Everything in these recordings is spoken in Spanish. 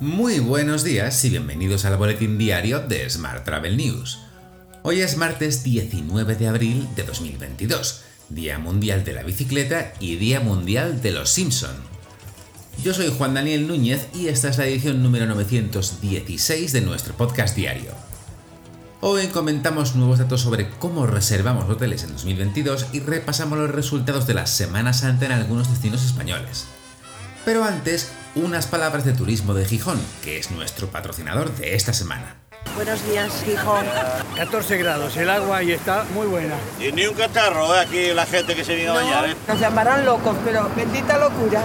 Muy buenos días y bienvenidos al boletín diario de Smart Travel News. Hoy es martes 19 de abril de 2022, Día Mundial de la Bicicleta y Día Mundial de los Simpson. Yo soy Juan Daniel Núñez y esta es la edición número 916 de nuestro podcast diario. Hoy comentamos nuevos datos sobre cómo reservamos hoteles en 2022 y repasamos los resultados de la Semana Santa en algunos destinos españoles. Pero antes, unas palabras de Turismo de Gijón, que es nuestro patrocinador de esta semana. Buenos días, Gijón. 14 grados, el agua y está muy buena. Y ni un catarro, ¿eh? aquí la gente que se viene a bañar. ¿eh? Nos llamarán locos, pero bendita locura.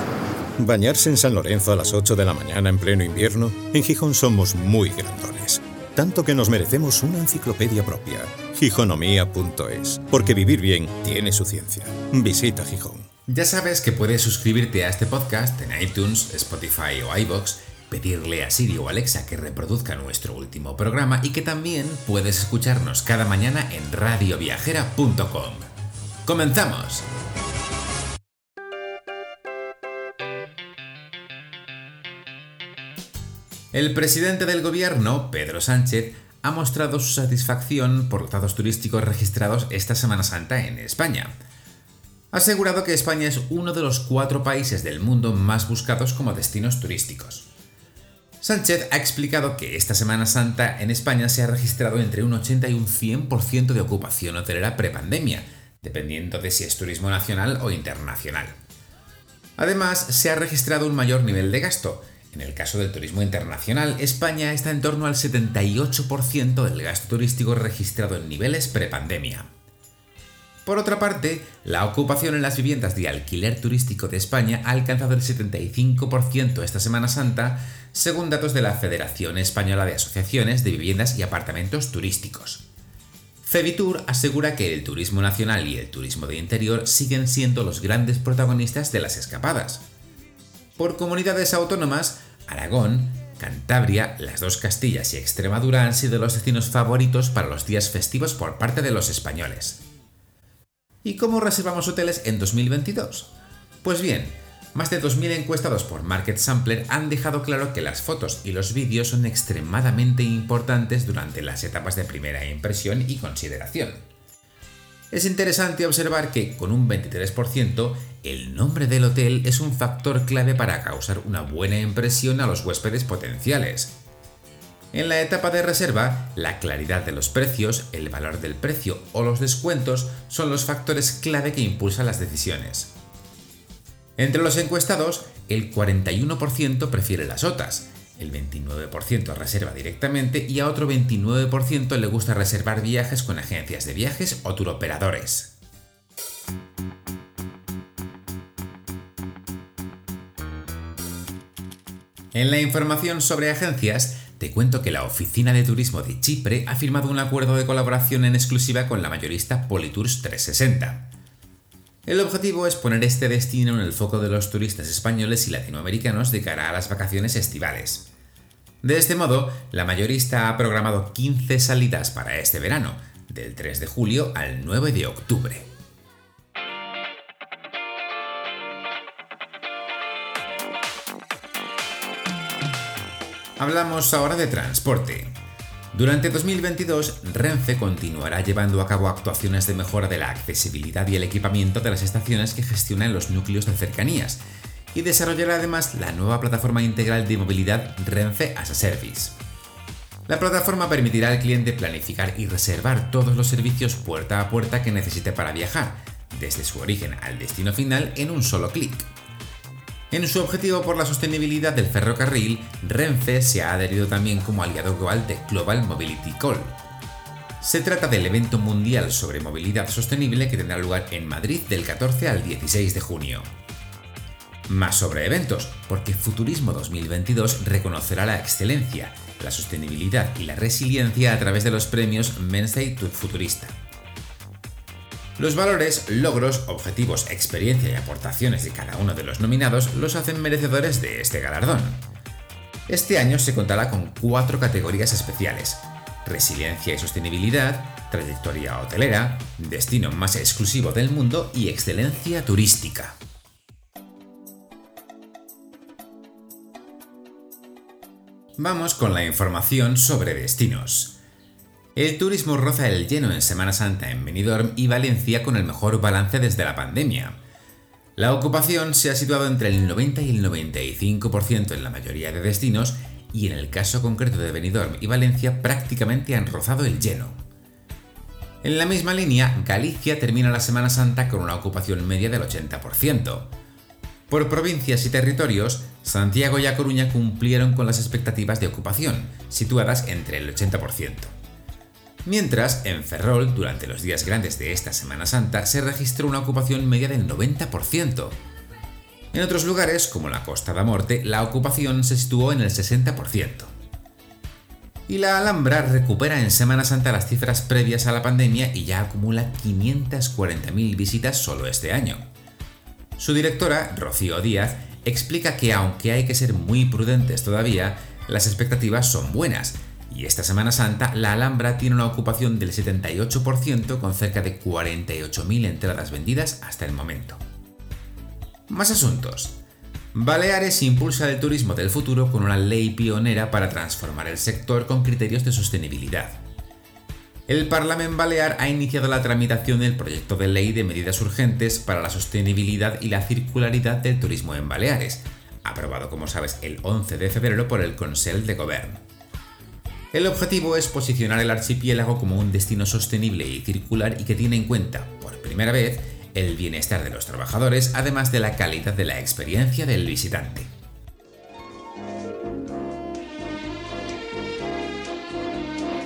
Bañarse en San Lorenzo a las 8 de la mañana en pleno invierno, en Gijón somos muy grandones. Tanto que nos merecemos una enciclopedia propia. Gijonomía.es. Porque vivir bien tiene su ciencia. Visita Gijón. Ya sabes que puedes suscribirte a este podcast en iTunes, Spotify o iBox, pedirle a Siri o Alexa que reproduzca nuestro último programa y que también puedes escucharnos cada mañana en radioviajera.com. ¡Comenzamos! El presidente del gobierno, Pedro Sánchez, ha mostrado su satisfacción por los datos turísticos registrados esta Semana Santa en España. Ha asegurado que España es uno de los cuatro países del mundo más buscados como destinos turísticos. Sánchez ha explicado que esta Semana Santa en España se ha registrado entre un 80 y un 100% de ocupación hotelera prepandemia, dependiendo de si es turismo nacional o internacional. Además, se ha registrado un mayor nivel de gasto, en el caso del turismo internacional, España está en torno al 78% del gasto turístico registrado en niveles prepandemia. Por otra parte, la ocupación en las viviendas de alquiler turístico de España ha alcanzado el 75% esta Semana Santa, según datos de la Federación Española de Asociaciones de Viviendas y Apartamentos Turísticos. Cevitur asegura que el turismo nacional y el turismo de interior siguen siendo los grandes protagonistas de las escapadas. Por comunidades autónomas, Aragón, Cantabria, las dos Castillas y Extremadura han sido los destinos favoritos para los días festivos por parte de los españoles. ¿Y cómo reservamos hoteles en 2022? Pues bien, más de 2.000 encuestados por Market Sampler han dejado claro que las fotos y los vídeos son extremadamente importantes durante las etapas de primera impresión y consideración. Es interesante observar que, con un 23%, el nombre del hotel es un factor clave para causar una buena impresión a los huéspedes potenciales. En la etapa de reserva, la claridad de los precios, el valor del precio o los descuentos son los factores clave que impulsan las decisiones. Entre los encuestados, el 41% prefiere las OTAs, el 29% reserva directamente y a otro 29% le gusta reservar viajes con agencias de viajes o turoperadores. En la información sobre agencias, te cuento que la Oficina de Turismo de Chipre ha firmado un acuerdo de colaboración en exclusiva con la mayorista Politours 360. El objetivo es poner este destino en el foco de los turistas españoles y latinoamericanos de cara a las vacaciones estivales. De este modo, la mayorista ha programado 15 salidas para este verano, del 3 de julio al 9 de octubre. Hablamos ahora de transporte. Durante 2022, Renfe continuará llevando a cabo actuaciones de mejora de la accesibilidad y el equipamiento de las estaciones que gestionan los núcleos de cercanías y desarrollará además la nueva plataforma integral de movilidad Renfe as a Service. La plataforma permitirá al cliente planificar y reservar todos los servicios puerta a puerta que necesite para viajar, desde su origen al destino final en un solo clic. En su objetivo por la sostenibilidad del ferrocarril, Renfe se ha adherido también como aliado global de Global Mobility Call. Se trata del evento mundial sobre movilidad sostenible que tendrá lugar en Madrid del 14 al 16 de junio. Más sobre eventos, porque Futurismo 2022 reconocerá la excelencia, la sostenibilidad y la resiliencia a través de los premios Men's Futurista. Los valores, logros, objetivos, experiencia y aportaciones de cada uno de los nominados los hacen merecedores de este galardón. Este año se contará con cuatro categorías especiales. Resiliencia y sostenibilidad, trayectoria hotelera, destino más exclusivo del mundo y excelencia turística. Vamos con la información sobre destinos. El turismo roza el lleno en Semana Santa en Benidorm y Valencia con el mejor balance desde la pandemia. La ocupación se ha situado entre el 90 y el 95% en la mayoría de destinos y en el caso concreto de Benidorm y Valencia prácticamente han rozado el lleno. En la misma línea, Galicia termina la Semana Santa con una ocupación media del 80%. Por provincias y territorios, Santiago y A Coruña cumplieron con las expectativas de ocupación, situadas entre el 80%. Mientras, en Ferrol, durante los días grandes de esta Semana Santa, se registró una ocupación media del 90%. En otros lugares, como la Costa da Morte, la ocupación se situó en el 60%. Y la Alhambra recupera en Semana Santa las cifras previas a la pandemia y ya acumula 540.000 visitas solo este año. Su directora, Rocío Díaz, explica que aunque hay que ser muy prudentes todavía, las expectativas son buenas, y esta Semana Santa la Alhambra tiene una ocupación del 78% con cerca de 48.000 entradas vendidas hasta el momento. Más asuntos. Baleares impulsa el turismo del futuro con una ley pionera para transformar el sector con criterios de sostenibilidad. El Parlamento Balear ha iniciado la tramitación del proyecto de ley de medidas urgentes para la sostenibilidad y la circularidad del turismo en Baleares, aprobado como sabes el 11 de febrero por el Consejo de Gobierno. El objetivo es posicionar el archipiélago como un destino sostenible y circular y que tiene en cuenta, por primera vez, el bienestar de los trabajadores, además de la calidad de la experiencia del visitante.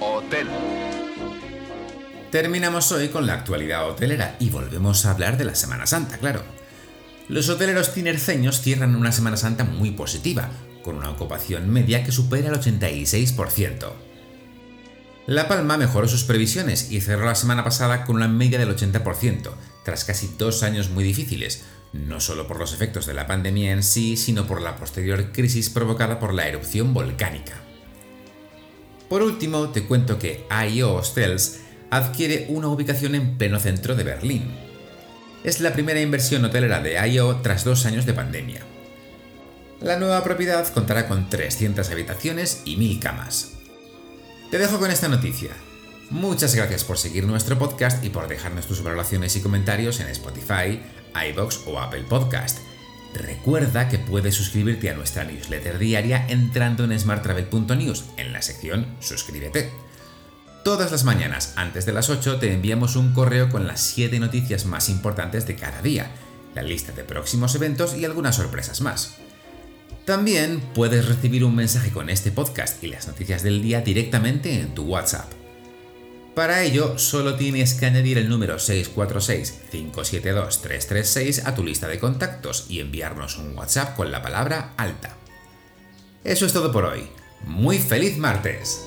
Hotel. Terminamos hoy con la actualidad hotelera y volvemos a hablar de la Semana Santa, claro. Los hoteleros tinerceños cierran una Semana Santa muy positiva, con una ocupación media que supera el 86%. La Palma mejoró sus previsiones y cerró la semana pasada con una media del 80%, tras casi dos años muy difíciles, no solo por los efectos de la pandemia en sí, sino por la posterior crisis provocada por la erupción volcánica. Por último, te cuento que IO Hostels adquiere una ubicación en pleno centro de Berlín. Es la primera inversión hotelera de IO tras dos años de pandemia. La nueva propiedad contará con 300 habitaciones y 1000 camas. Te dejo con esta noticia. Muchas gracias por seguir nuestro podcast y por dejarnos tus valoraciones y comentarios en Spotify, iBox o Apple Podcast. Recuerda que puedes suscribirte a nuestra newsletter diaria entrando en smarttravel.news en la sección Suscríbete. Todas las mañanas, antes de las 8, te enviamos un correo con las 7 noticias más importantes de cada día, la lista de próximos eventos y algunas sorpresas más. También puedes recibir un mensaje con este podcast y las noticias del día directamente en tu WhatsApp. Para ello, solo tienes que añadir el número 646-572-336 a tu lista de contactos y enviarnos un WhatsApp con la palabra alta. Eso es todo por hoy. ¡Muy feliz martes!